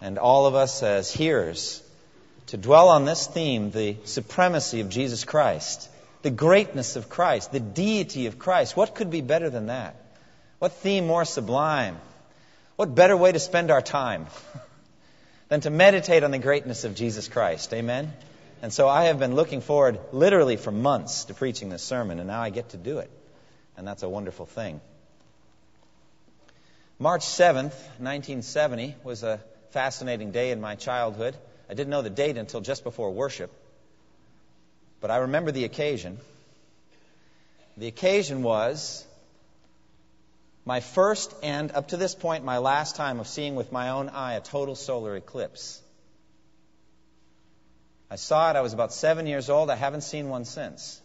and all of us as hearers to dwell on this theme the supremacy of Jesus Christ, the greatness of Christ, the deity of Christ. What could be better than that? What theme more sublime? What better way to spend our time than to meditate on the greatness of Jesus Christ? Amen? And so I have been looking forward literally for months to preaching this sermon, and now I get to do it. And that's a wonderful thing. March 7th, 1970, was a fascinating day in my childhood. I didn't know the date until just before worship, but I remember the occasion. The occasion was my first and, up to this point, my last time of seeing with my own eye a total solar eclipse. I saw it, I was about seven years old. I haven't seen one since.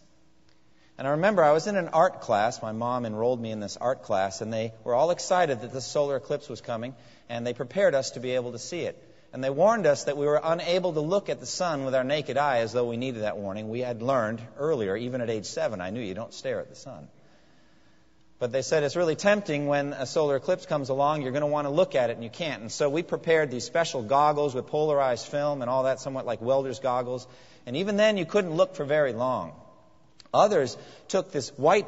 And I remember I was in an art class. My mom enrolled me in this art class, and they were all excited that the solar eclipse was coming, and they prepared us to be able to see it. And they warned us that we were unable to look at the sun with our naked eye as though we needed that warning. We had learned earlier, even at age seven, I knew you don't stare at the sun. But they said it's really tempting when a solar eclipse comes along, you're going to want to look at it and you can't. And so we prepared these special goggles with polarized film and all that, somewhat like welder's goggles. And even then, you couldn't look for very long. Others took this white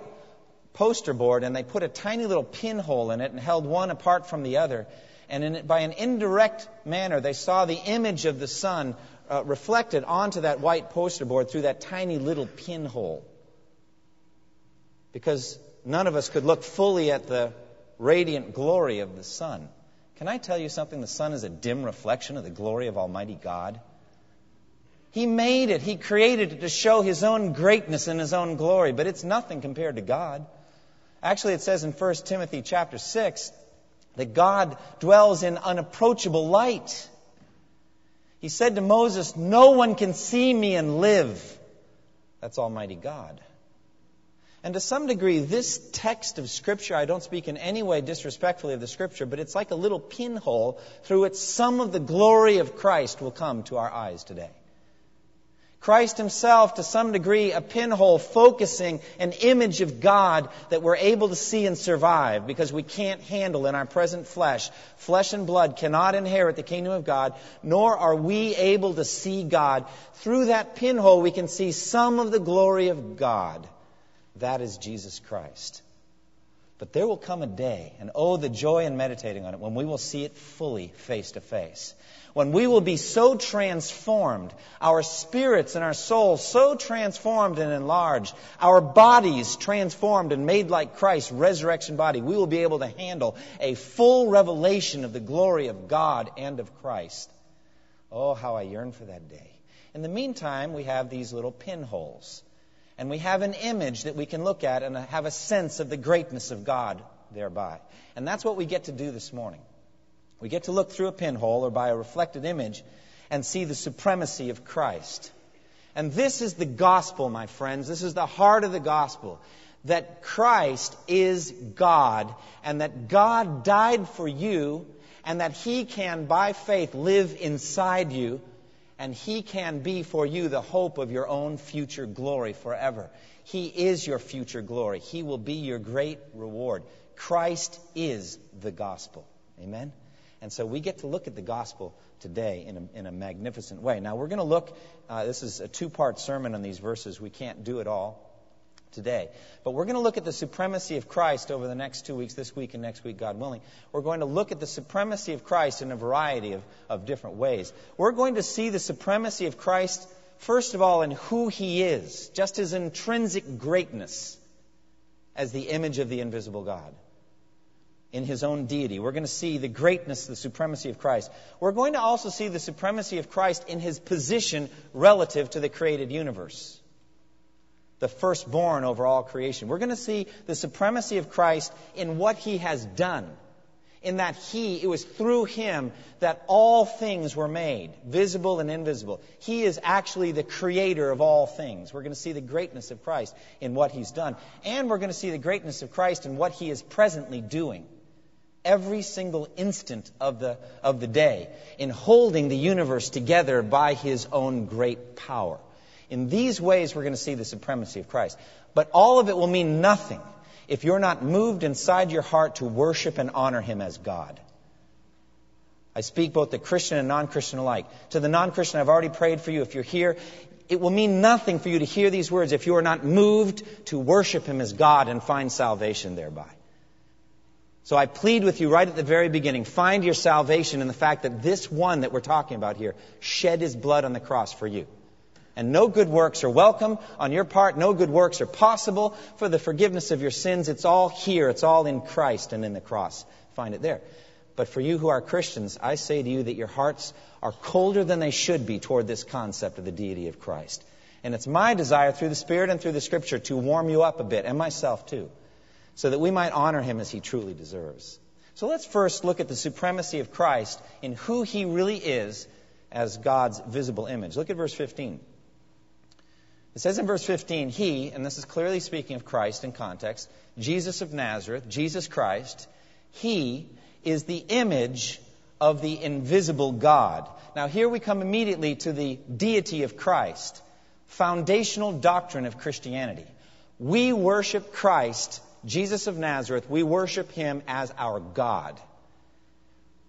poster board and they put a tiny little pinhole in it and held one apart from the other. And in, by an indirect manner, they saw the image of the sun uh, reflected onto that white poster board through that tiny little pinhole. Because none of us could look fully at the radiant glory of the sun. Can I tell you something? The sun is a dim reflection of the glory of Almighty God. He made it. He created it to show His own greatness and His own glory, but it's nothing compared to God. Actually, it says in 1 Timothy chapter 6 that God dwells in unapproachable light. He said to Moses, No one can see me and live. That's Almighty God. And to some degree, this text of Scripture, I don't speak in any way disrespectfully of the Scripture, but it's like a little pinhole through which some of the glory of Christ will come to our eyes today. Christ himself, to some degree, a pinhole focusing an image of God that we're able to see and survive because we can't handle in our present flesh. Flesh and blood cannot inherit the kingdom of God, nor are we able to see God. Through that pinhole, we can see some of the glory of God. That is Jesus Christ. But there will come a day, and oh, the joy in meditating on it, when we will see it fully face to face when we will be so transformed, our spirits and our souls so transformed and enlarged, our bodies transformed and made like Christ's resurrection body, we will be able to handle a full revelation of the glory of God and of Christ. Oh, how I yearn for that day. In the meantime, we have these little pinholes. And we have an image that we can look at and have a sense of the greatness of God thereby. And that's what we get to do this morning. We get to look through a pinhole or by a reflected image and see the supremacy of Christ. And this is the gospel, my friends. This is the heart of the gospel. That Christ is God and that God died for you and that He can, by faith, live inside you and He can be for you the hope of your own future glory forever. He is your future glory. He will be your great reward. Christ is the gospel. Amen? And so we get to look at the gospel today in a, in a magnificent way. Now, we're going to look, uh, this is a two part sermon on these verses. We can't do it all today. But we're going to look at the supremacy of Christ over the next two weeks, this week and next week, God willing. We're going to look at the supremacy of Christ in a variety of, of different ways. We're going to see the supremacy of Christ, first of all, in who he is, just his intrinsic greatness as the image of the invisible God in his own deity. We're going to see the greatness, the supremacy of Christ. We're going to also see the supremacy of Christ in his position relative to the created universe. The firstborn over all creation. We're going to see the supremacy of Christ in what he has done, in that He, it was through Him that all things were made, visible and invisible. He is actually the creator of all things. We're going to see the greatness of Christ in what He's done. And we're going to see the greatness of Christ in what He is presently doing. Every single instant of the, of the day in holding the universe together by His own great power. In these ways, we're going to see the supremacy of Christ. But all of it will mean nothing if you're not moved inside your heart to worship and honor Him as God. I speak both to Christian and non Christian alike. To the non Christian, I've already prayed for you. If you're here, it will mean nothing for you to hear these words if you are not moved to worship Him as God and find salvation thereby. So I plead with you right at the very beginning find your salvation in the fact that this one that we're talking about here shed His blood on the cross for you. And no good works are welcome on your part. No good works are possible for the forgiveness of your sins. It's all here. It's all in Christ and in the cross. Find it there. But for you who are Christians, I say to you that your hearts are colder than they should be toward this concept of the deity of Christ. And it's my desire through the Spirit and through the Scripture to warm you up a bit, and myself too, so that we might honor him as he truly deserves. So let's first look at the supremacy of Christ in who he really is as God's visible image. Look at verse 15. It says in verse 15, He, and this is clearly speaking of Christ in context, Jesus of Nazareth, Jesus Christ, He is the image of the invisible God. Now, here we come immediately to the deity of Christ, foundational doctrine of Christianity. We worship Christ, Jesus of Nazareth, we worship Him as our God.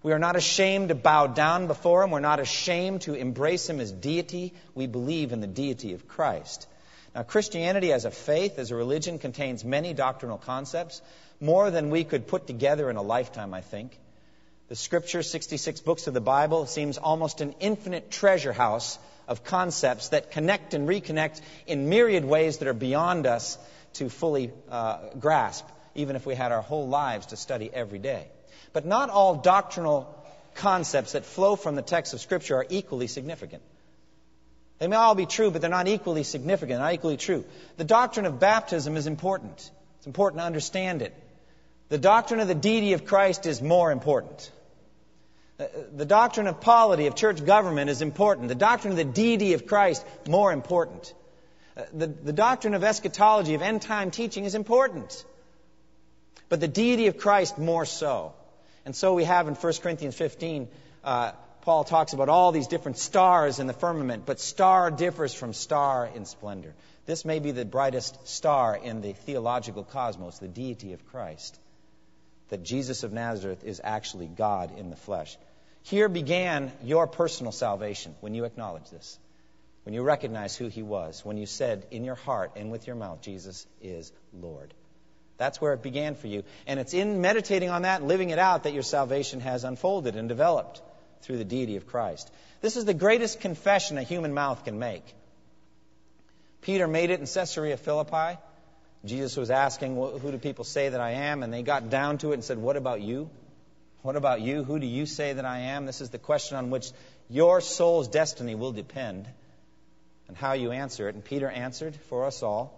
We are not ashamed to bow down before him. We're not ashamed to embrace him as deity. We believe in the deity of Christ. Now, Christianity as a faith, as a religion, contains many doctrinal concepts, more than we could put together in a lifetime, I think. The scripture, 66 books of the Bible, seems almost an infinite treasure house of concepts that connect and reconnect in myriad ways that are beyond us to fully uh, grasp, even if we had our whole lives to study every day. But not all doctrinal concepts that flow from the text of Scripture are equally significant. They may all be true, but they're not equally significant, not equally true. The doctrine of baptism is important. It's important to understand it. The doctrine of the deity of Christ is more important. The doctrine of polity, of church government, is important. The doctrine of the deity of Christ, more important. The, the doctrine of eschatology, of end time teaching, is important. But the deity of Christ, more so. And so we have in 1 Corinthians 15, uh, Paul talks about all these different stars in the firmament, but star differs from star in splendor. This may be the brightest star in the theological cosmos, the deity of Christ. That Jesus of Nazareth is actually God in the flesh. Here began your personal salvation when you acknowledge this, when you recognize who He was, when you said in your heart and with your mouth, Jesus is Lord. That's where it began for you. And it's in meditating on that and living it out that your salvation has unfolded and developed through the deity of Christ. This is the greatest confession a human mouth can make. Peter made it in Caesarea Philippi. Jesus was asking, Who do people say that I am? And they got down to it and said, What about you? What about you? Who do you say that I am? This is the question on which your soul's destiny will depend and how you answer it. And Peter answered for us all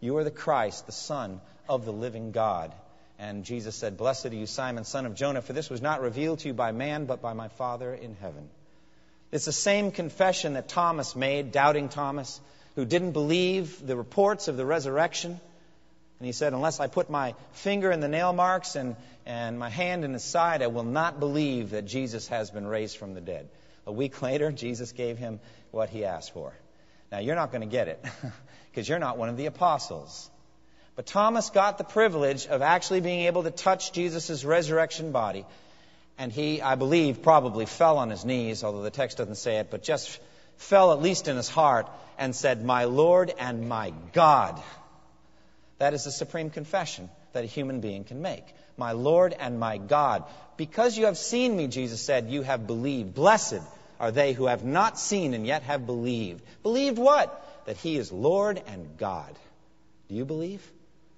You are the Christ, the Son of the living God. And Jesus said, Blessed are you, Simon, son of Jonah, for this was not revealed to you by man, but by my Father in heaven. It's the same confession that Thomas made, doubting Thomas, who didn't believe the reports of the resurrection. And he said, Unless I put my finger in the nail marks and, and my hand in his side, I will not believe that Jesus has been raised from the dead. A week later, Jesus gave him what he asked for. Now, you're not going to get it because you're not one of the apostles. But Thomas got the privilege of actually being able to touch Jesus' resurrection body. And he, I believe, probably fell on his knees, although the text doesn't say it, but just fell at least in his heart and said, My Lord and my God. That is the supreme confession that a human being can make. My Lord and my God. Because you have seen me, Jesus said, you have believed. Blessed are they who have not seen and yet have believed. Believed what? That he is Lord and God. Do you believe?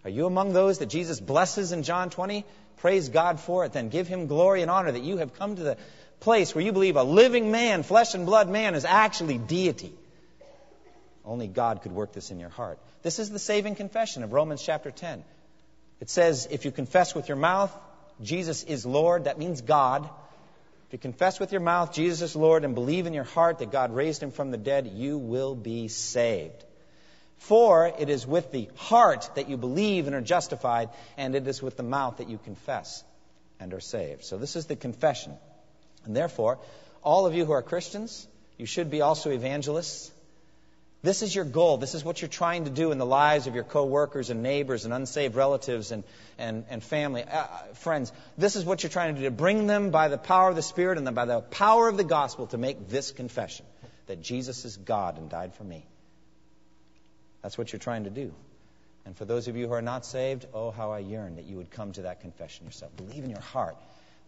Are you among those that Jesus blesses in John 20? Praise God for it. Then give him glory and honor that you have come to the place where you believe a living man, flesh and blood man, is actually deity. Only God could work this in your heart. This is the saving confession of Romans chapter 10. It says, if you confess with your mouth Jesus is Lord, that means God. If you confess with your mouth Jesus is Lord and believe in your heart that God raised him from the dead, you will be saved. For it is with the heart that you believe and are justified, and it is with the mouth that you confess and are saved. So this is the confession. And therefore, all of you who are Christians, you should be also evangelists. This is your goal. This is what you're trying to do in the lives of your coworkers and neighbors and unsaved relatives and, and, and family, uh, friends. This is what you're trying to do to bring them by the power of the Spirit and by the power of the gospel to make this confession that Jesus is God and died for me. That's what you're trying to do. And for those of you who are not saved, oh, how I yearn that you would come to that confession yourself. Believe in your heart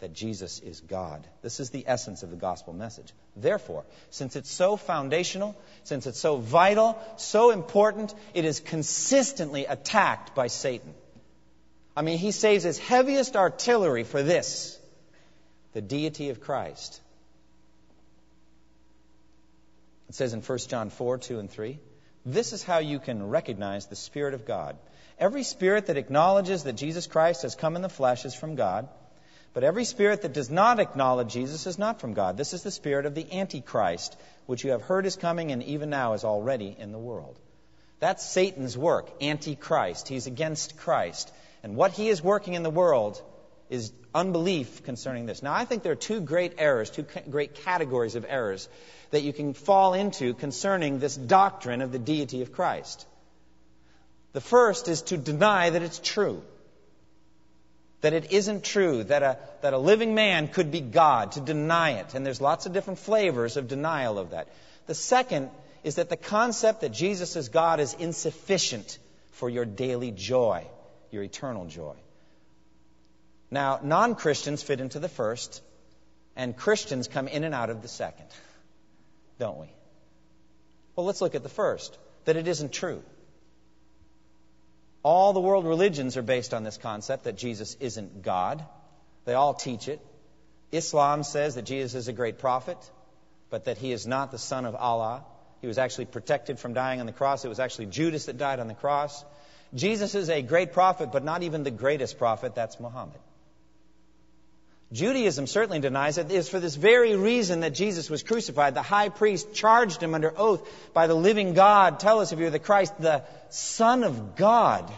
that Jesus is God. This is the essence of the gospel message. Therefore, since it's so foundational, since it's so vital, so important, it is consistently attacked by Satan. I mean, he saves his heaviest artillery for this the deity of Christ. It says in 1 John 4 2 and 3. This is how you can recognize the Spirit of God. Every spirit that acknowledges that Jesus Christ has come in the flesh is from God, but every spirit that does not acknowledge Jesus is not from God. This is the spirit of the Antichrist, which you have heard is coming and even now is already in the world. That's Satan's work, Antichrist. He's against Christ. And what he is working in the world is unbelief concerning this. Now, I think there are two great errors, two great categories of errors that you can fall into concerning this doctrine of the deity of Christ. The first is to deny that it's true. That it isn't true, that a, that a living man could be God, to deny it. And there's lots of different flavors of denial of that. The second is that the concept that Jesus is God is insufficient for your daily joy, your eternal joy. Now, non Christians fit into the first, and Christians come in and out of the second don't we? Well, let's look at the first that it isn't true. All the world religions are based on this concept that Jesus isn't God. They all teach it. Islam says that Jesus is a great prophet, but that he is not the son of Allah. He was actually protected from dying on the cross. It was actually Judas that died on the cross. Jesus is a great prophet, but not even the greatest prophet. That's Muhammad. Judaism certainly denies it. It is for this very reason that Jesus was crucified. The high priest charged him under oath by the living God. Tell us if you're the Christ, the Son of God.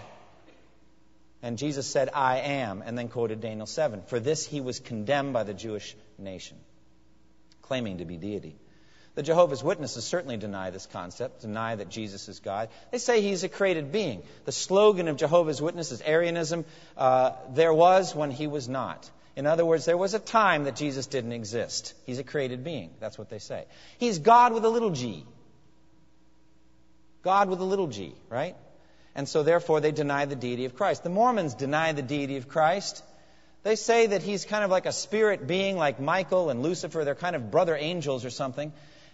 And Jesus said, I am, and then quoted Daniel 7. For this he was condemned by the Jewish nation, claiming to be deity. The Jehovah's Witnesses certainly deny this concept, deny that Jesus is God. They say he's a created being. The slogan of Jehovah's Witnesses, Arianism, uh, there was when he was not. In other words, there was a time that Jesus didn't exist. He's a created being. That's what they say. He's God with a little g. God with a little g, right? And so therefore they deny the deity of Christ. The Mormons deny the deity of Christ. They say that he's kind of like a spirit being like Michael and Lucifer. They're kind of brother angels or something.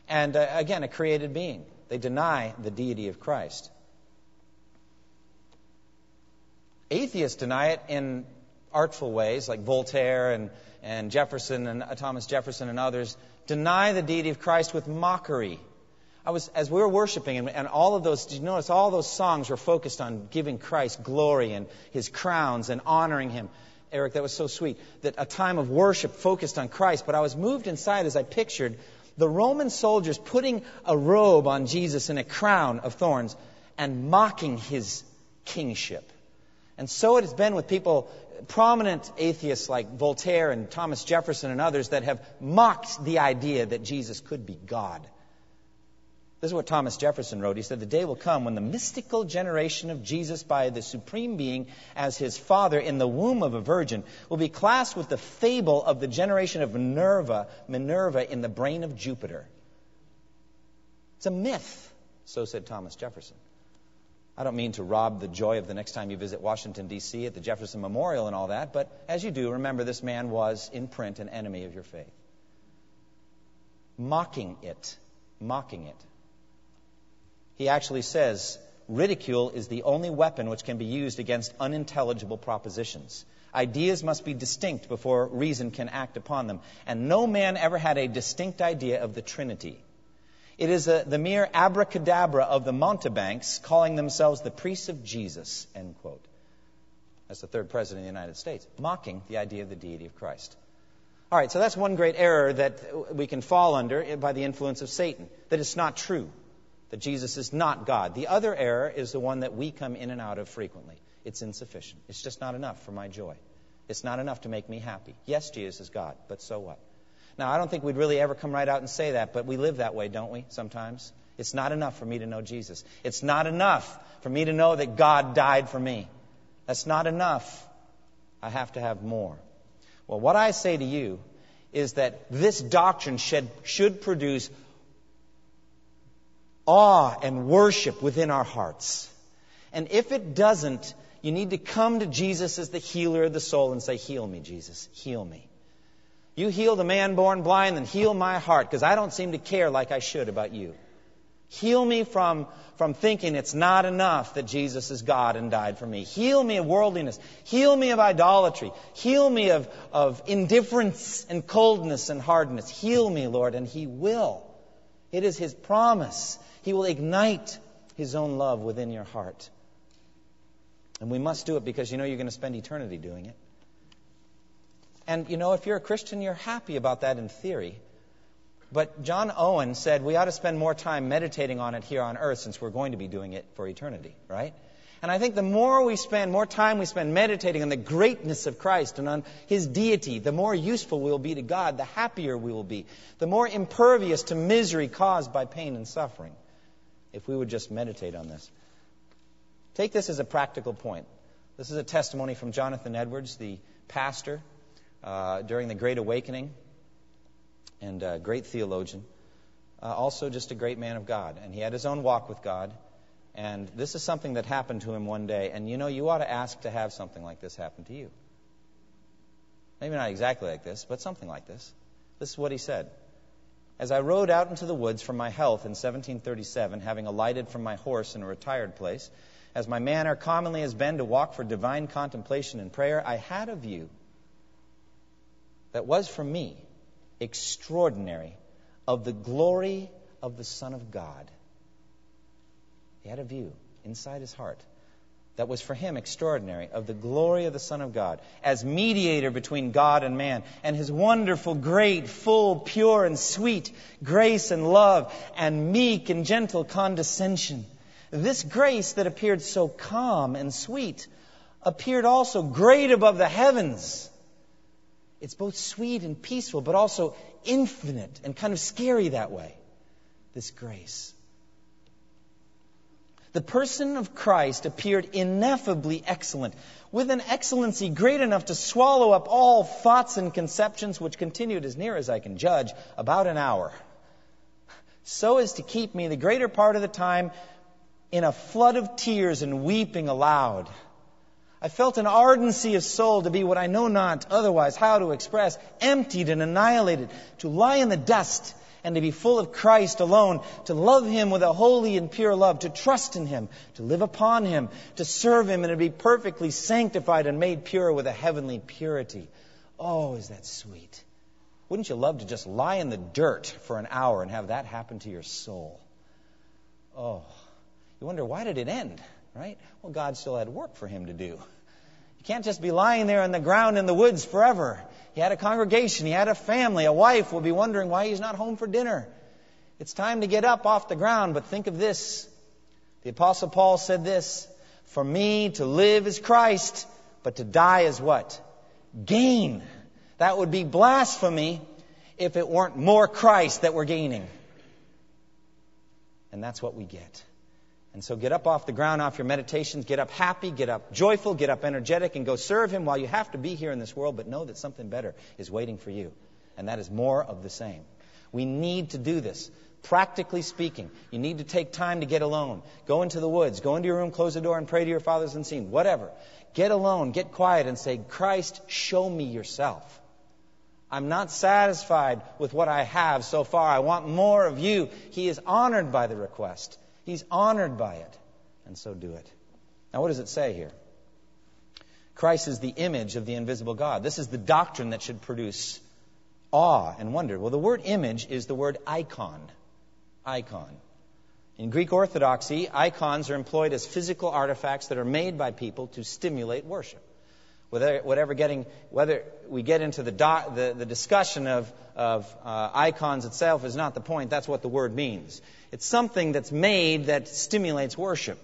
And uh, again, a created being. They deny the deity of Christ. Atheists deny it in artful ways, like Voltaire and, and Jefferson and uh, Thomas Jefferson and others, deny the deity of Christ with mockery. I was, as we were worshiping, and, and all of those, did you notice all those songs were focused on giving Christ glory and his crowns and honoring him. Eric, that was so sweet. That a time of worship focused on Christ. But I was moved inside as I pictured the Roman soldiers putting a robe on Jesus and a crown of thorns and mocking his kingship. And so it has been with people prominent atheists like Voltaire and Thomas Jefferson and others that have mocked the idea that Jesus could be God. This is what Thomas Jefferson wrote. He said, The day will come when the mystical generation of Jesus by the Supreme Being as his Father in the womb of a virgin will be classed with the fable of the generation of Minerva, Minerva in the brain of Jupiter. It's a myth, so said Thomas Jefferson. I don't mean to rob the joy of the next time you visit Washington, D.C. at the Jefferson Memorial and all that, but as you do, remember this man was, in print, an enemy of your faith. Mocking it. Mocking it. He actually says, ridicule is the only weapon which can be used against unintelligible propositions. Ideas must be distinct before reason can act upon them. And no man ever had a distinct idea of the Trinity. It is a, the mere abracadabra of the mountebanks calling themselves the priests of Jesus, end quote. as the third president of the United States, mocking the idea of the deity of Christ. All right, so that's one great error that we can fall under by the influence of Satan, that it's not true, that Jesus is not God. The other error is the one that we come in and out of frequently. It's insufficient. It's just not enough for my joy. It's not enough to make me happy. Yes, Jesus is God, but so what? Now, I don't think we'd really ever come right out and say that, but we live that way, don't we, sometimes? It's not enough for me to know Jesus. It's not enough for me to know that God died for me. That's not enough. I have to have more. Well, what I say to you is that this doctrine should, should produce awe and worship within our hearts. And if it doesn't, you need to come to Jesus as the healer of the soul and say, Heal me, Jesus. Heal me. You heal the man born blind, then heal my heart, because I don't seem to care like I should about you. Heal me from, from thinking it's not enough that Jesus is God and died for me. Heal me of worldliness. Heal me of idolatry. Heal me of, of indifference and coldness and hardness. Heal me, Lord, and He will. It is His promise. He will ignite His own love within your heart. And we must do it because you know you're going to spend eternity doing it. And you know, if you're a Christian, you're happy about that in theory. But John Owen said we ought to spend more time meditating on it here on earth since we're going to be doing it for eternity, right? And I think the more we spend, more time we spend meditating on the greatness of Christ and on His deity, the more useful we will be to God, the happier we will be, the more impervious to misery caused by pain and suffering, if we would just meditate on this. Take this as a practical point. This is a testimony from Jonathan Edwards, the pastor uh, during the Great Awakening and a great theologian. Uh, also, just a great man of God. And he had his own walk with God. And this is something that happened to him one day. And you know, you ought to ask to have something like this happen to you. Maybe not exactly like this, but something like this. This is what he said. As I rode out into the woods for my health in 1737, having alighted from my horse in a retired place, as my manner commonly has been to walk for divine contemplation and prayer, I had a view that was for me extraordinary of the glory of the Son of God. He had a view inside his heart that was for him extraordinary of the glory of the Son of God as mediator between God and man, and his wonderful, great, full, pure, and sweet grace and love, and meek and gentle condescension. This grace that appeared so calm and sweet appeared also great above the heavens it's both sweet and peaceful, but also infinite and kind of scary that way. This grace. The person of Christ appeared ineffably excellent, with an excellency great enough to swallow up all thoughts and conceptions, which continued, as near as I can judge, about an hour, so as to keep me the greater part of the time in a flood of tears and weeping aloud. I felt an ardency of soul to be what I know not otherwise how to express, emptied and annihilated, to lie in the dust and to be full of Christ alone, to love Him with a holy and pure love, to trust in Him, to live upon Him, to serve Him, and to be perfectly sanctified and made pure with a heavenly purity. Oh, is that sweet? Wouldn't you love to just lie in the dirt for an hour and have that happen to your soul? Oh, you wonder why did it end? Right? Well, God still had work for him to do. You can't just be lying there in the ground in the woods forever. He had a congregation, he had a family, a wife will be wondering why he's not home for dinner. It's time to get up off the ground, but think of this. The Apostle Paul said this For me to live is Christ, but to die is what? Gain. That would be blasphemy if it weren't more Christ that we're gaining. And that's what we get. And so get up off the ground, off your meditations, get up happy, get up joyful, get up energetic, and go serve Him while you have to be here in this world, but know that something better is waiting for you. And that is more of the same. We need to do this. Practically speaking, you need to take time to get alone. Go into the woods, go into your room, close the door, and pray to your fathers unseen. Whatever. Get alone, get quiet, and say, Christ, show me yourself. I'm not satisfied with what I have so far. I want more of you. He is honored by the request. He's honored by it. And so do it. Now, what does it say here? Christ is the image of the invisible God. This is the doctrine that should produce awe and wonder. Well, the word image is the word icon. Icon. In Greek Orthodoxy, icons are employed as physical artifacts that are made by people to stimulate worship. Whether, whatever getting, whether we get into the, the, the, discussion of, of uh, icons itself is not the point. That's what the word means. It's something that's made that stimulates worship.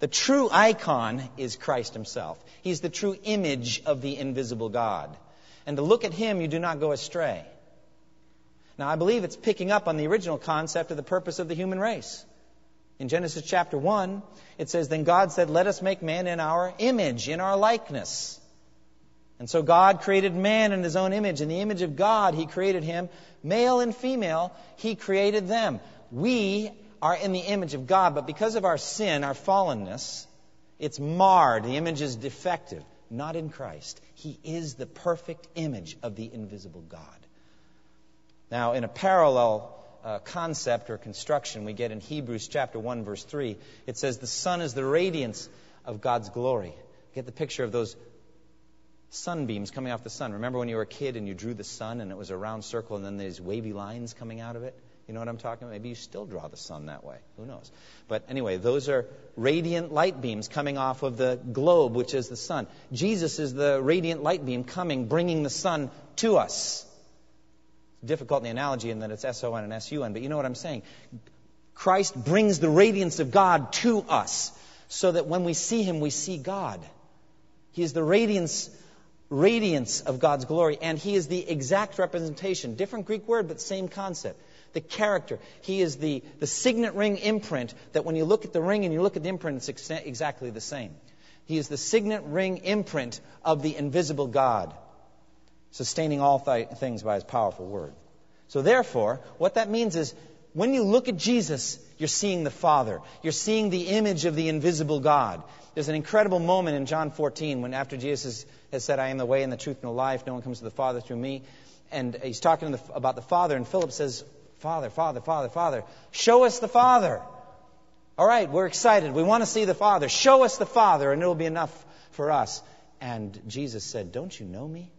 The true icon is Christ Himself. He's the true image of the invisible God. And to look at Him, you do not go astray. Now, I believe it's picking up on the original concept of the purpose of the human race. In Genesis chapter 1, it says, Then God said, Let us make man in our image, in our likeness. And so God created man in his own image. In the image of God, he created him. Male and female, he created them. We are in the image of God, but because of our sin, our fallenness, it's marred. The image is defective. Not in Christ. He is the perfect image of the invisible God. Now, in a parallel uh, concept or construction we get in Hebrews chapter 1 verse 3. It says the sun is the radiance of God's glory. Get the picture of those sunbeams coming off the sun. Remember when you were a kid and you drew the sun and it was a round circle and then these wavy lines coming out of it? You know what I'm talking about? Maybe you still draw the sun that way. Who knows? But anyway, those are radiant light beams coming off of the globe, which is the sun. Jesus is the radiant light beam coming, bringing the sun to us difficult in the analogy in that it's S-O-N and S-U-N, but you know what I'm saying. Christ brings the radiance of God to us so that when we see Him, we see God. He is the radiance, radiance of God's glory, and He is the exact representation. Different Greek word, but same concept. The character. He is the, the signet ring imprint that when you look at the ring and you look at the imprint, it's ex- exactly the same. He is the signet ring imprint of the invisible God sustaining all th- things by his powerful word. So, therefore, what that means is when you look at Jesus, you're seeing the Father. You're seeing the image of the invisible God. There's an incredible moment in John 14 when, after Jesus has said, I am the way and the truth and the life, no one comes to the Father through me. And he's talking about the Father, and Philip says, Father, Father, Father, Father, show us the Father. All right, we're excited. We want to see the Father. Show us the Father, and it'll be enough for us. And Jesus said, Don't you know me?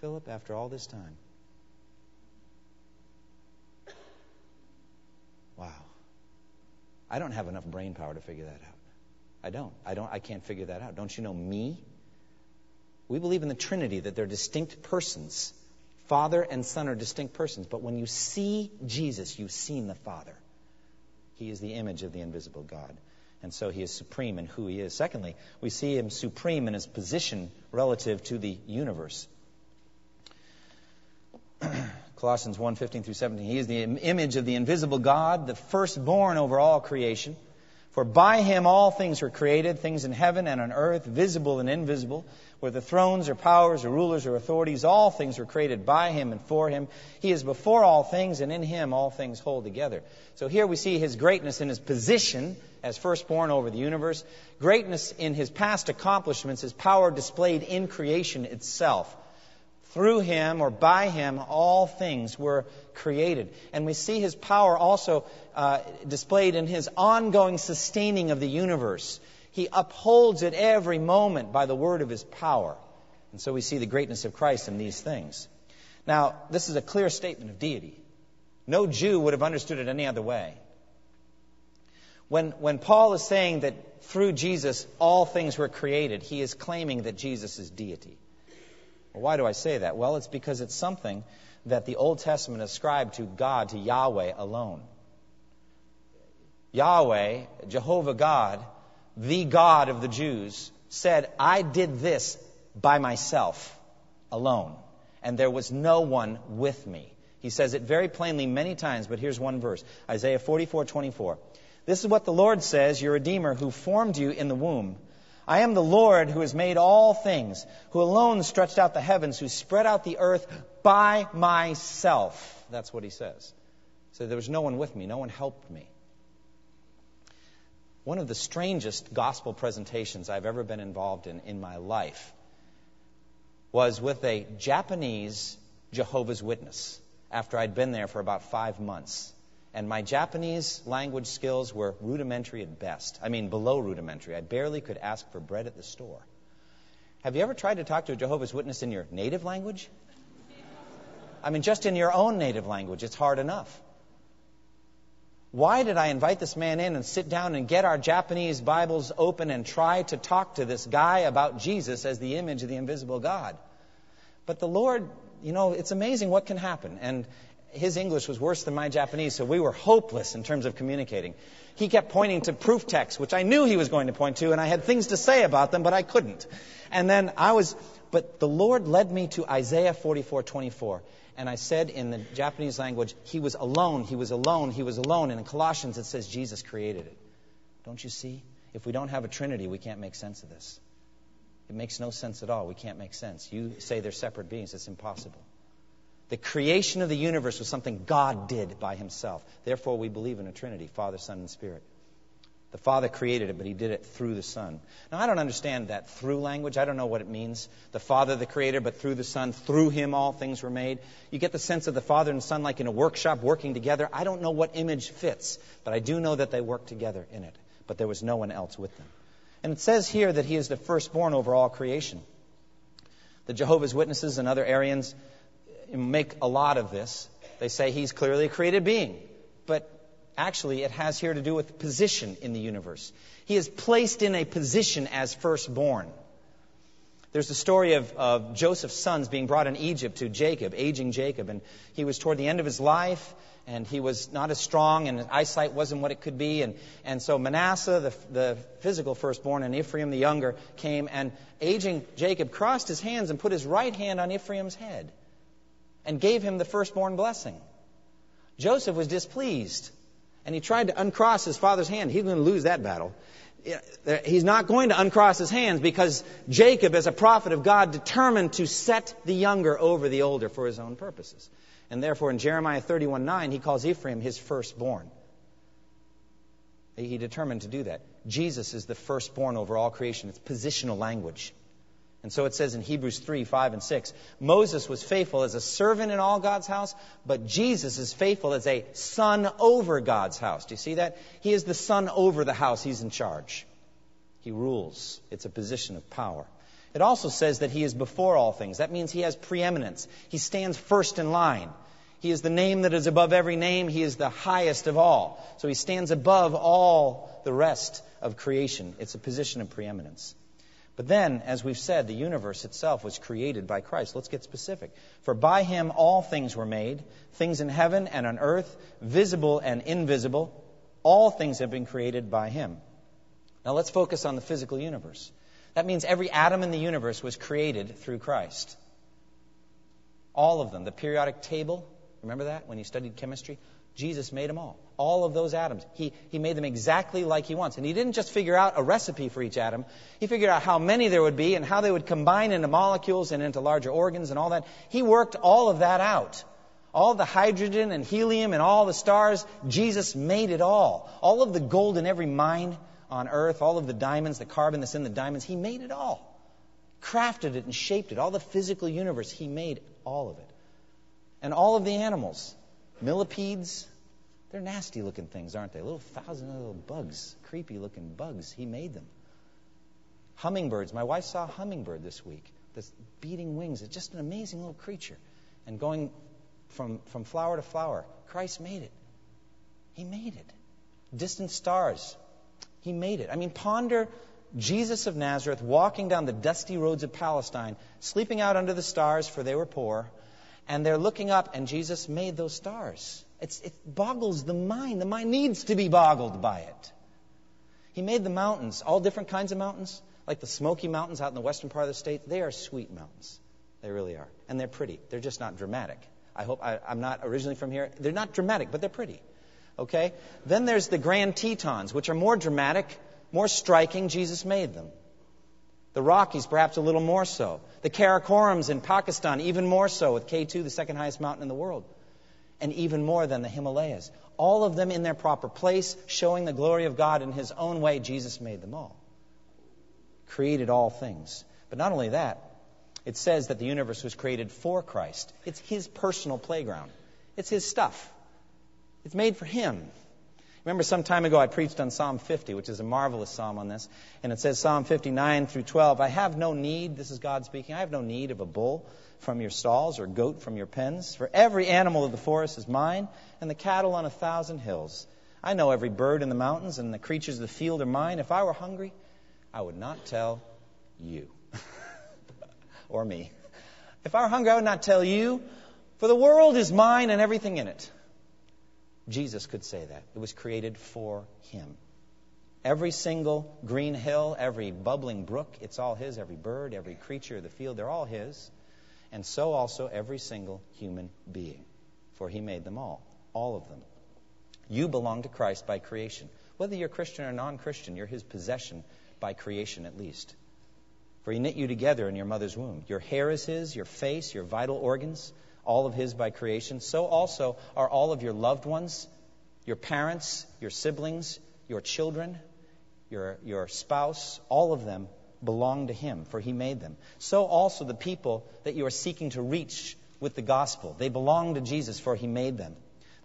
Philip, after all this time? Wow. I don't have enough brain power to figure that out. I don't. I don't I can't figure that out. Don't you know me? We believe in the Trinity that they're distinct persons. Father and Son are distinct persons, but when you see Jesus, you've seen the Father. He is the image of the invisible God. And so he is supreme in who he is. Secondly, we see him supreme in his position relative to the universe. Colossians 1 15 through 17. He is the image of the invisible God, the firstborn over all creation. For by him all things were created, things in heaven and on earth, visible and invisible, whether thrones or powers or rulers or authorities, all things were created by him and for him. He is before all things, and in him all things hold together. So here we see his greatness in his position as firstborn over the universe, greatness in his past accomplishments, his power displayed in creation itself. Through him or by him, all things were created. And we see his power also uh, displayed in his ongoing sustaining of the universe. He upholds it every moment by the word of his power. And so we see the greatness of Christ in these things. Now, this is a clear statement of deity. No Jew would have understood it any other way. When, when Paul is saying that through Jesus all things were created, he is claiming that Jesus is deity. Why do I say that? Well, it's because it's something that the Old Testament ascribed to God, to Yahweh alone. Yahweh, Jehovah God, the God of the Jews, said, I did this by myself alone, and there was no one with me. He says it very plainly many times, but here's one verse Isaiah 44 24. This is what the Lord says, your Redeemer, who formed you in the womb. I am the Lord who has made all things, who alone stretched out the heavens, who spread out the earth by myself. That's what he says. So there was no one with me, no one helped me. One of the strangest gospel presentations I've ever been involved in in my life was with a Japanese Jehovah's Witness after I'd been there for about five months and my Japanese language skills were rudimentary at best. I mean, below rudimentary. I barely could ask for bread at the store. Have you ever tried to talk to a Jehovah's Witness in your native language? I mean, just in your own native language, it's hard enough. Why did I invite this man in and sit down and get our Japanese Bibles open and try to talk to this guy about Jesus as the image of the invisible God? But the Lord, you know, it's amazing what can happen. And his English was worse than my Japanese, so we were hopeless in terms of communicating. He kept pointing to proof texts, which I knew he was going to point to, and I had things to say about them, but I couldn't. And then I was, but the Lord led me to Isaiah 44:24 and I said in the Japanese language, He was alone, He was alone, He was alone. And in Colossians it says Jesus created it. Don't you see? If we don't have a Trinity, we can't make sense of this. It makes no sense at all. We can't make sense. You say they're separate beings, it's impossible. The creation of the universe was something God did by Himself. Therefore, we believe in a Trinity Father, Son, and Spirit. The Father created it, but He did it through the Son. Now, I don't understand that through language. I don't know what it means. The Father, the Creator, but through the Son, through Him all things were made. You get the sense of the Father and Son like in a workshop working together. I don't know what image fits, but I do know that they work together in it. But there was no one else with them. And it says here that He is the firstborn over all creation. The Jehovah's Witnesses and other Arians make a lot of this. They say He's clearly a created being. But Actually, it has here to do with position in the universe. He is placed in a position as firstborn. There's the story of, of Joseph's sons being brought in Egypt to Jacob, aging Jacob, and he was toward the end of his life, and he was not as strong, and his eyesight wasn't what it could be, and, and so Manasseh, the, the physical firstborn, and Ephraim, the younger, came, and aging Jacob crossed his hands and put his right hand on Ephraim's head, and gave him the firstborn blessing. Joseph was displeased and he tried to uncross his father's hand. He's going to lose that battle. He's not going to uncross his hands because Jacob, as a prophet of God, determined to set the younger over the older for his own purposes. And therefore, in Jeremiah 31 9, he calls Ephraim his firstborn. He determined to do that. Jesus is the firstborn over all creation. It's positional language. And so it says in Hebrews 3, 5, and 6 Moses was faithful as a servant in all God's house, but Jesus is faithful as a son over God's house. Do you see that? He is the son over the house, he's in charge. He rules, it's a position of power. It also says that he is before all things. That means he has preeminence, he stands first in line. He is the name that is above every name. He is the highest of all. So he stands above all the rest of creation. It's a position of preeminence. But then, as we've said, the universe itself was created by Christ. Let's get specific. For by him all things were made, things in heaven and on earth, visible and invisible. All things have been created by him. Now let's focus on the physical universe. That means every atom in the universe was created through Christ. All of them. The periodic table, remember that when you studied chemistry? Jesus made them all. All of those atoms. He, he made them exactly like he wants. And he didn't just figure out a recipe for each atom. He figured out how many there would be and how they would combine into molecules and into larger organs and all that. He worked all of that out. All the hydrogen and helium and all the stars, Jesus made it all. All of the gold in every mine on earth, all of the diamonds, the carbon that's in the diamonds, he made it all. Crafted it and shaped it. All the physical universe, he made all of it. And all of the animals, Millipedes, they're nasty looking things, aren't they? Little thousand little bugs, creepy looking bugs. He made them. Hummingbirds. My wife saw a hummingbird this week. This beating wings. It's just an amazing little creature. And going from, from flower to flower. Christ made it. He made it. Distant stars. He made it. I mean, ponder Jesus of Nazareth walking down the dusty roads of Palestine, sleeping out under the stars, for they were poor, and they're looking up, and Jesus made those stars. It's, it boggles the mind. The mind needs to be boggled by it. He made the mountains, all different kinds of mountains, like the Smoky Mountains out in the western part of the state. They are sweet mountains. They really are. And they're pretty. They're just not dramatic. I hope I, I'm not originally from here. They're not dramatic, but they're pretty. Okay? Then there's the Grand Tetons, which are more dramatic, more striking. Jesus made them. The Rockies, perhaps a little more so. The Karakorams in Pakistan, even more so, with K2, the second highest mountain in the world. And even more than the Himalayas. All of them in their proper place, showing the glory of God in His own way. Jesus made them all. Created all things. But not only that, it says that the universe was created for Christ. It's His personal playground, it's His stuff. It's made for Him. Remember, some time ago I preached on Psalm 50, which is a marvelous psalm on this. And it says, Psalm 59 through 12, I have no need, this is God speaking, I have no need of a bull from your stalls or goat from your pens. For every animal of the forest is mine, and the cattle on a thousand hills. I know every bird in the mountains and the creatures of the field are mine. If I were hungry, I would not tell you. or me. If I were hungry, I would not tell you, for the world is mine and everything in it. Jesus could say that. It was created for him. Every single green hill, every bubbling brook, it's all his. Every bird, every creature of the field, they're all his. And so also every single human being, for he made them all, all of them. You belong to Christ by creation. Whether you're Christian or non Christian, you're his possession by creation at least. For he knit you together in your mother's womb. Your hair is his, your face, your vital organs, all of his by creation. So also are all of your loved ones, your parents, your siblings, your children, your, your spouse, all of them belong to him, for he made them. So also the people that you are seeking to reach with the gospel. They belong to Jesus, for he made them.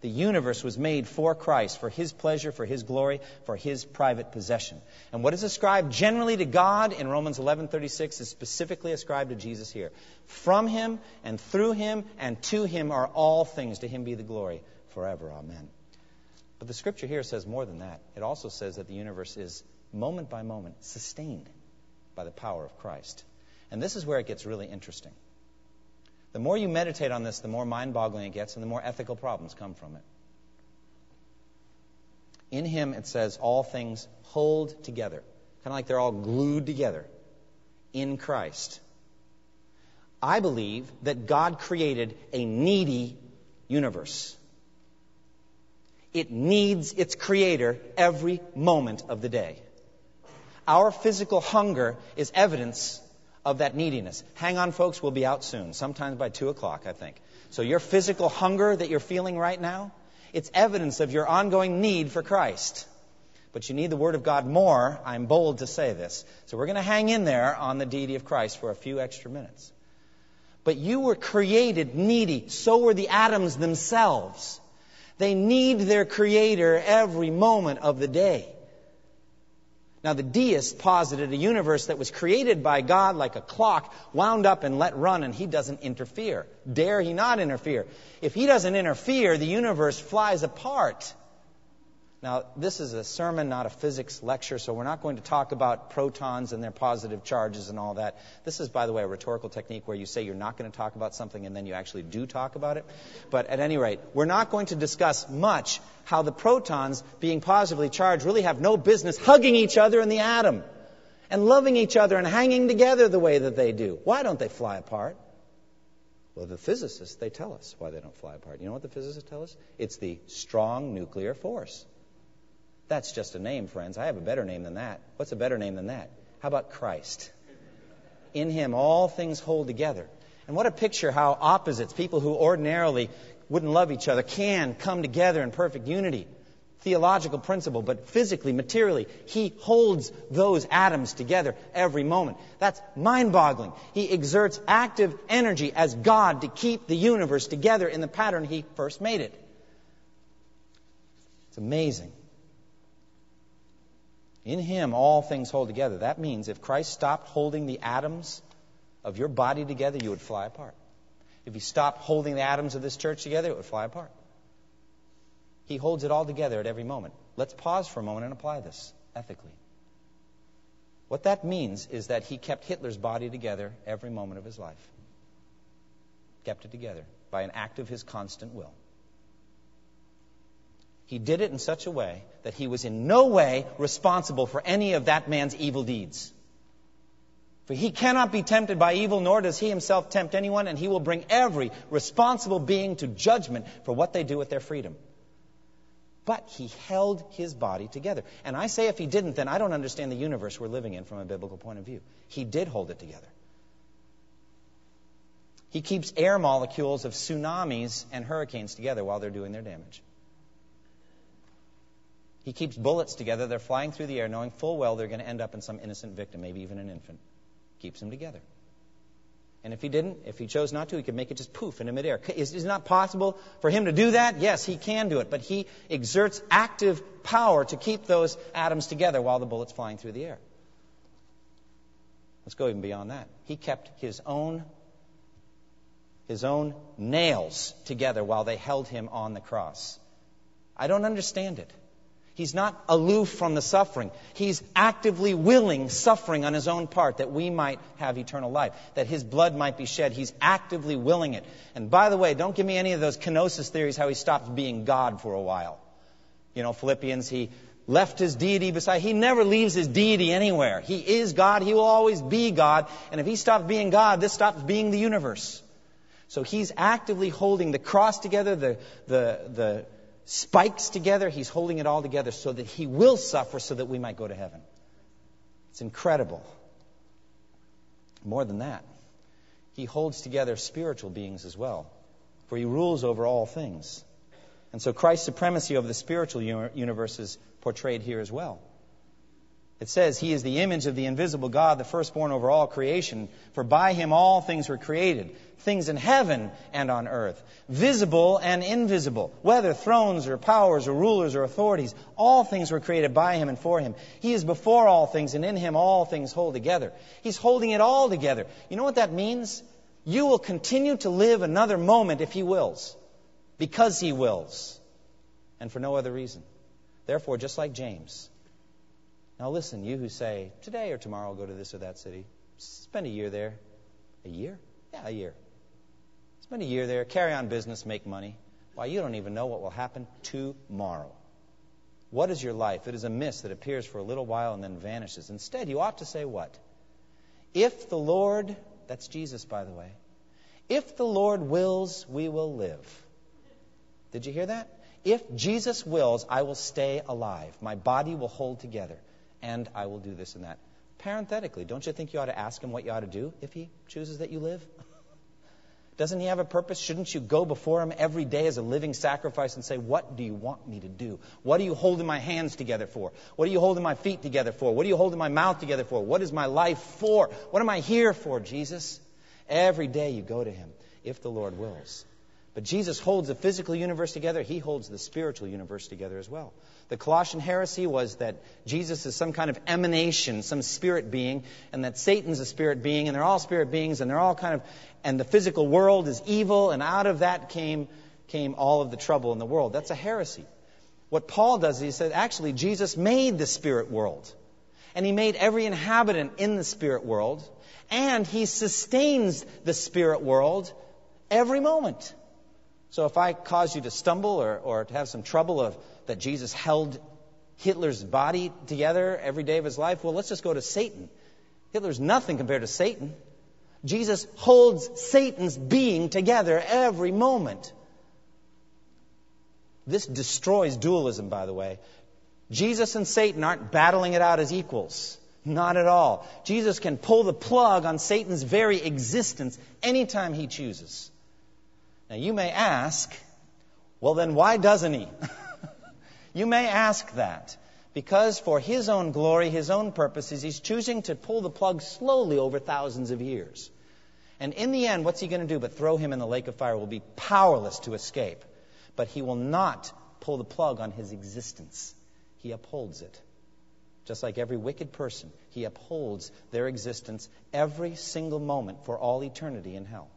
The universe was made for Christ, for His pleasure, for His glory, for His private possession. And what is ascribed generally to God in Romans 11:36 is specifically ascribed to Jesus here. From Him and through Him and to Him are all things. To Him be the glory forever. Amen. But the Scripture here says more than that. It also says that the universe is moment by moment sustained by the power of Christ. And this is where it gets really interesting. The more you meditate on this, the more mind boggling it gets, and the more ethical problems come from it. In Him, it says, all things hold together. Kind of like they're all glued together in Christ. I believe that God created a needy universe. It needs its creator every moment of the day. Our physical hunger is evidence of that neediness. Hang on, folks, we'll be out soon, sometimes by 2 o'clock, I think. So, your physical hunger that you're feeling right now, it's evidence of your ongoing need for Christ. But you need the Word of God more, I'm bold to say this. So, we're going to hang in there on the deity of Christ for a few extra minutes. But you were created needy, so were the atoms themselves. They need their Creator every moment of the day. Now, the deist posited a universe that was created by God like a clock, wound up and let run, and he doesn't interfere. Dare he not interfere? If he doesn't interfere, the universe flies apart. Now, this is a sermon, not a physics lecture, so we're not going to talk about protons and their positive charges and all that. This is, by the way, a rhetorical technique where you say you're not going to talk about something and then you actually do talk about it. But at any rate, we're not going to discuss much how the protons, being positively charged, really have no business hugging each other in the atom and loving each other and hanging together the way that they do. Why don't they fly apart? Well, the physicists, they tell us why they don't fly apart. You know what the physicists tell us? It's the strong nuclear force. That's just a name, friends. I have a better name than that. What's a better name than that? How about Christ? In Him, all things hold together. And what a picture how opposites, people who ordinarily wouldn't love each other, can come together in perfect unity. Theological principle, but physically, materially, He holds those atoms together every moment. That's mind boggling. He exerts active energy as God to keep the universe together in the pattern He first made it. It's amazing. In Him, all things hold together. That means if Christ stopped holding the atoms of your body together, you would fly apart. If He stopped holding the atoms of this church together, it would fly apart. He holds it all together at every moment. Let's pause for a moment and apply this ethically. What that means is that He kept Hitler's body together every moment of his life. Kept it together by an act of His constant will. He did it in such a way that he was in no way responsible for any of that man's evil deeds. For he cannot be tempted by evil, nor does he himself tempt anyone, and he will bring every responsible being to judgment for what they do with their freedom. But he held his body together. And I say if he didn't, then I don't understand the universe we're living in from a biblical point of view. He did hold it together. He keeps air molecules of tsunamis and hurricanes together while they're doing their damage. He keeps bullets together. They're flying through the air, knowing full well they're going to end up in some innocent victim, maybe even an infant. Keeps them together. And if he didn't, if he chose not to, he could make it just poof into midair. Is it not possible for him to do that? Yes, he can do it. But he exerts active power to keep those atoms together while the bullet's flying through the air. Let's go even beyond that. He kept his own his own nails together while they held him on the cross. I don't understand it. He's not aloof from the suffering. He's actively willing suffering on his own part that we might have eternal life, that his blood might be shed. He's actively willing it. And by the way, don't give me any of those kenosis theories how he stopped being God for a while. You know, Philippians, he left his deity beside. He never leaves his deity anywhere. He is God. He will always be God. And if he stops being God, this stops being the universe. So he's actively holding the cross together, the, the, the spikes together. He's holding it all together so that he will suffer so that we might go to heaven. It's incredible. More than that, he holds together spiritual beings as well, for he rules over all things. And so Christ's supremacy over the spiritual universe is portrayed here as well. It says, He is the image of the invisible God, the firstborn over all creation. For by him all things were created, things in heaven and on earth, visible and invisible, whether thrones or powers or rulers or authorities. All things were created by him and for him. He is before all things, and in him all things hold together. He's holding it all together. You know what that means? You will continue to live another moment if he wills, because he wills, and for no other reason. Therefore, just like James, now listen, you who say, today or tomorrow I'll go to this or that city, spend a year there. A year? Yeah, a year. Spend a year there, carry on business, make money. Why, you don't even know what will happen tomorrow. What is your life? It is a mist that appears for a little while and then vanishes. Instead, you ought to say what? If the Lord, that's Jesus, by the way, if the Lord wills, we will live. Did you hear that? If Jesus wills, I will stay alive. My body will hold together and I will do this and that. Parenthetically, don't you think you ought to ask him what you ought to do if he chooses that you live? Doesn't he have a purpose? Shouldn't you go before him every day as a living sacrifice and say, What do you want me to do? What are you holding my hands together for? What are you holding my feet together for? What are you holding my mouth together for? What is my life for? What am I here for, Jesus? Every day you go to him, if the Lord wills. But Jesus holds the physical universe together, he holds the spiritual universe together as well. The Colossian heresy was that Jesus is some kind of emanation, some spirit being, and that Satan's a spirit being, and they're all spirit beings, and they're all kind of, and the physical world is evil, and out of that came, came all of the trouble in the world. That's a heresy. What Paul does is he says, actually, Jesus made the spirit world. And he made every inhabitant in the spirit world, and he sustains the spirit world every moment. So if I cause you to stumble or, or to have some trouble of that Jesus held Hitler's body together every day of his life, well, let's just go to Satan. Hitler's nothing compared to Satan. Jesus holds Satan's being together every moment. This destroys dualism, by the way. Jesus and Satan aren't battling it out as equals. Not at all. Jesus can pull the plug on Satan's very existence anytime he chooses. Now, you may ask, well, then why doesn't he? you may ask that. Because for his own glory, his own purposes, he's choosing to pull the plug slowly over thousands of years. And in the end, what's he going to do but throw him in the lake of fire? Will be powerless to escape. But he will not pull the plug on his existence. He upholds it. Just like every wicked person, he upholds their existence every single moment for all eternity in hell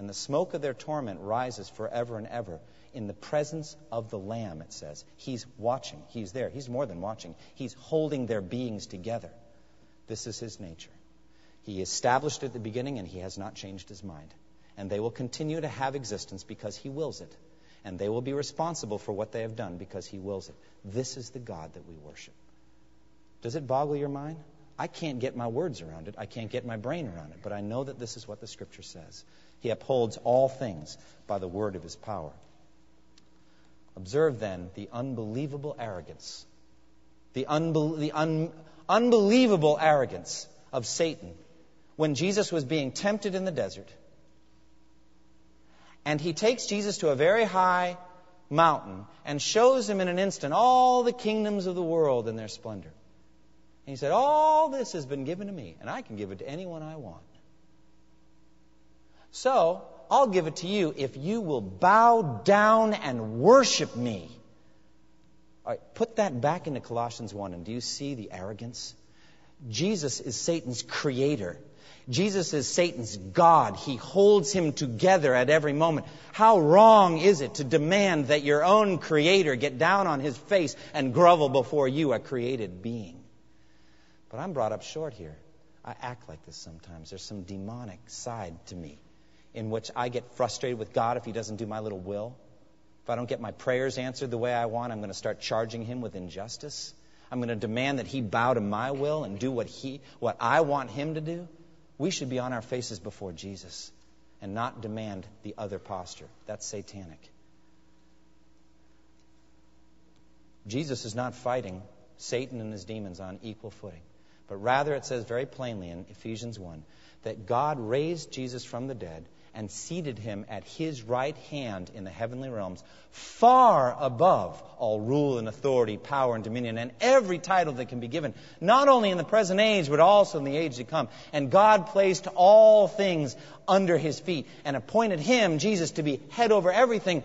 and the smoke of their torment rises forever and ever in the presence of the Lamb, it says. He's watching. He's there. He's more than watching. He's holding their beings together. This is his nature. He established at the beginning, and he has not changed his mind. And they will continue to have existence because he wills it. And they will be responsible for what they have done because he wills it. This is the God that we worship. Does it boggle your mind? I can't get my words around it. I can't get my brain around it. But I know that this is what the Scripture says. He upholds all things by the word of his power. Observe then the unbelievable arrogance, the, the un- unbelievable arrogance of Satan when Jesus was being tempted in the desert. And he takes Jesus to a very high mountain and shows him in an instant all the kingdoms of the world in their splendor. And he said, All this has been given to me, and I can give it to anyone I want. So, I'll give it to you if you will bow down and worship me. All right, put that back into Colossians 1, and do you see the arrogance? Jesus is Satan's creator. Jesus is Satan's God. He holds him together at every moment. How wrong is it to demand that your own creator get down on his face and grovel before you, a created being? But I'm brought up short here. I act like this sometimes. There's some demonic side to me in which I get frustrated with God if he doesn't do my little will. If I don't get my prayers answered the way I want, I'm going to start charging him with injustice. I'm going to demand that he bow to my will and do what he what I want him to do we should be on our faces before Jesus and not demand the other posture. That's satanic. Jesus is not fighting Satan and his demons on equal footing, but rather it says very plainly in Ephesians 1 that God raised Jesus from the dead and seated him at his right hand in the heavenly realms, far above all rule and authority, power and dominion, and every title that can be given, not only in the present age, but also in the age to come. And God placed all things under his feet and appointed him, Jesus, to be head over everything.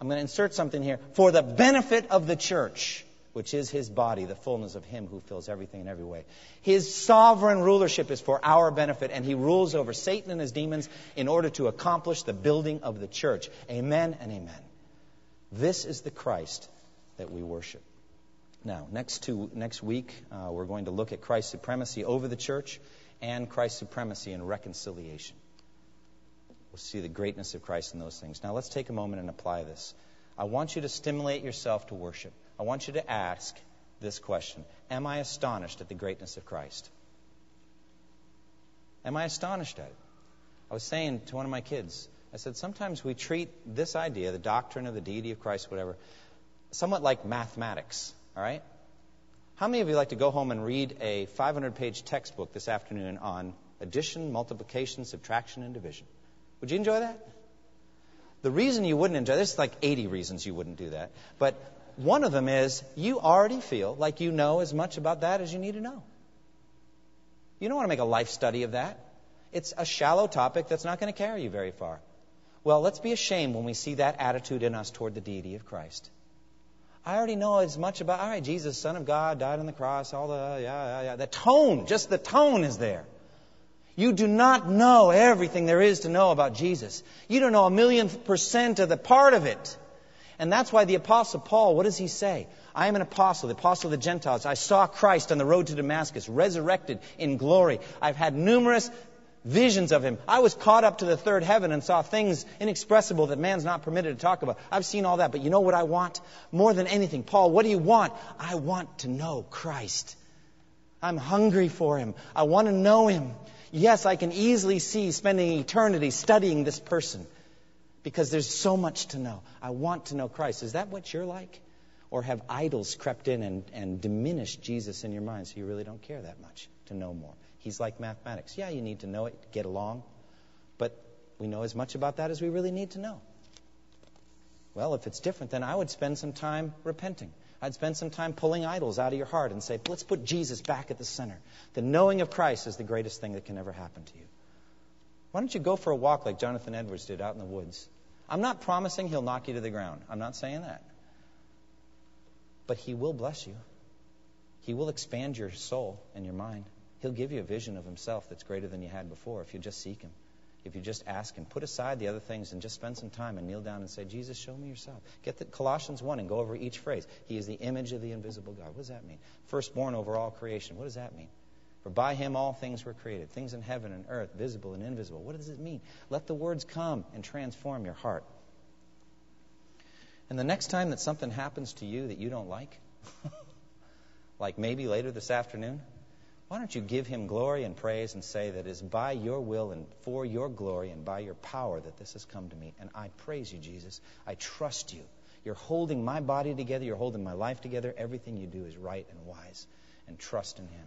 I'm going to insert something here for the benefit of the church which is his body, the fullness of him who fills everything in every way. His sovereign rulership is for our benefit, and he rules over Satan and his demons in order to accomplish the building of the church. Amen and amen. This is the Christ that we worship. Now, next, next week, uh, we're going to look at Christ's supremacy over the church and Christ's supremacy in reconciliation. We'll see the greatness of Christ in those things. Now, let's take a moment and apply this. I want you to stimulate yourself to worship. I want you to ask this question Am I astonished at the greatness of Christ? Am I astonished at it? I was saying to one of my kids, I said, sometimes we treat this idea, the doctrine of the deity of Christ, whatever, somewhat like mathematics, all right? How many of you like to go home and read a 500 page textbook this afternoon on addition, multiplication, subtraction, and division? Would you enjoy that? The reason you wouldn't enjoy there's like 80 reasons you wouldn't do that. But one of them is you already feel like you know as much about that as you need to know. You don't want to make a life study of that. It's a shallow topic that's not going to carry you very far. Well, let's be ashamed when we see that attitude in us toward the deity of Christ. I already know as much about, all right, Jesus, Son of God, died on the cross, all the, yeah, yeah, yeah. The tone, just the tone is there. You do not know everything there is to know about Jesus. You don't know a million percent of the part of it. And that's why the Apostle Paul, what does he say? I am an apostle, the apostle of the Gentiles. I saw Christ on the road to Damascus, resurrected in glory. I've had numerous visions of him. I was caught up to the third heaven and saw things inexpressible that man's not permitted to talk about. I've seen all that, but you know what I want? More than anything, Paul, what do you want? I want to know Christ. I'm hungry for him. I want to know him. Yes, I can easily see spending eternity studying this person because there's so much to know. I want to know Christ. Is that what you're like? Or have idols crept in and, and diminished Jesus in your mind so you really don't care that much to know more? He's like mathematics. Yeah, you need to know it, get along, but we know as much about that as we really need to know. Well, if it's different, then I would spend some time repenting. I'd spend some time pulling idols out of your heart and say, let's put Jesus back at the center. The knowing of Christ is the greatest thing that can ever happen to you. Why don't you go for a walk like Jonathan Edwards did out in the woods? I'm not promising he'll knock you to the ground. I'm not saying that. But he will bless you. He will expand your soul and your mind. He'll give you a vision of himself that's greater than you had before if you just seek him. If you just ask him, put aside the other things and just spend some time and kneel down and say, Jesus, show me yourself. Get the Colossians 1 and go over each phrase. He is the image of the invisible God. What does that mean? Firstborn over all creation. What does that mean? For by him all things were created, things in heaven and earth, visible and invisible. What does it mean? Let the words come and transform your heart. And the next time that something happens to you that you don't like, like maybe later this afternoon, why don't you give him glory and praise and say that it is by your will and for your glory and by your power that this has come to me. And I praise you, Jesus. I trust you. You're holding my body together. You're holding my life together. Everything you do is right and wise. And trust in him.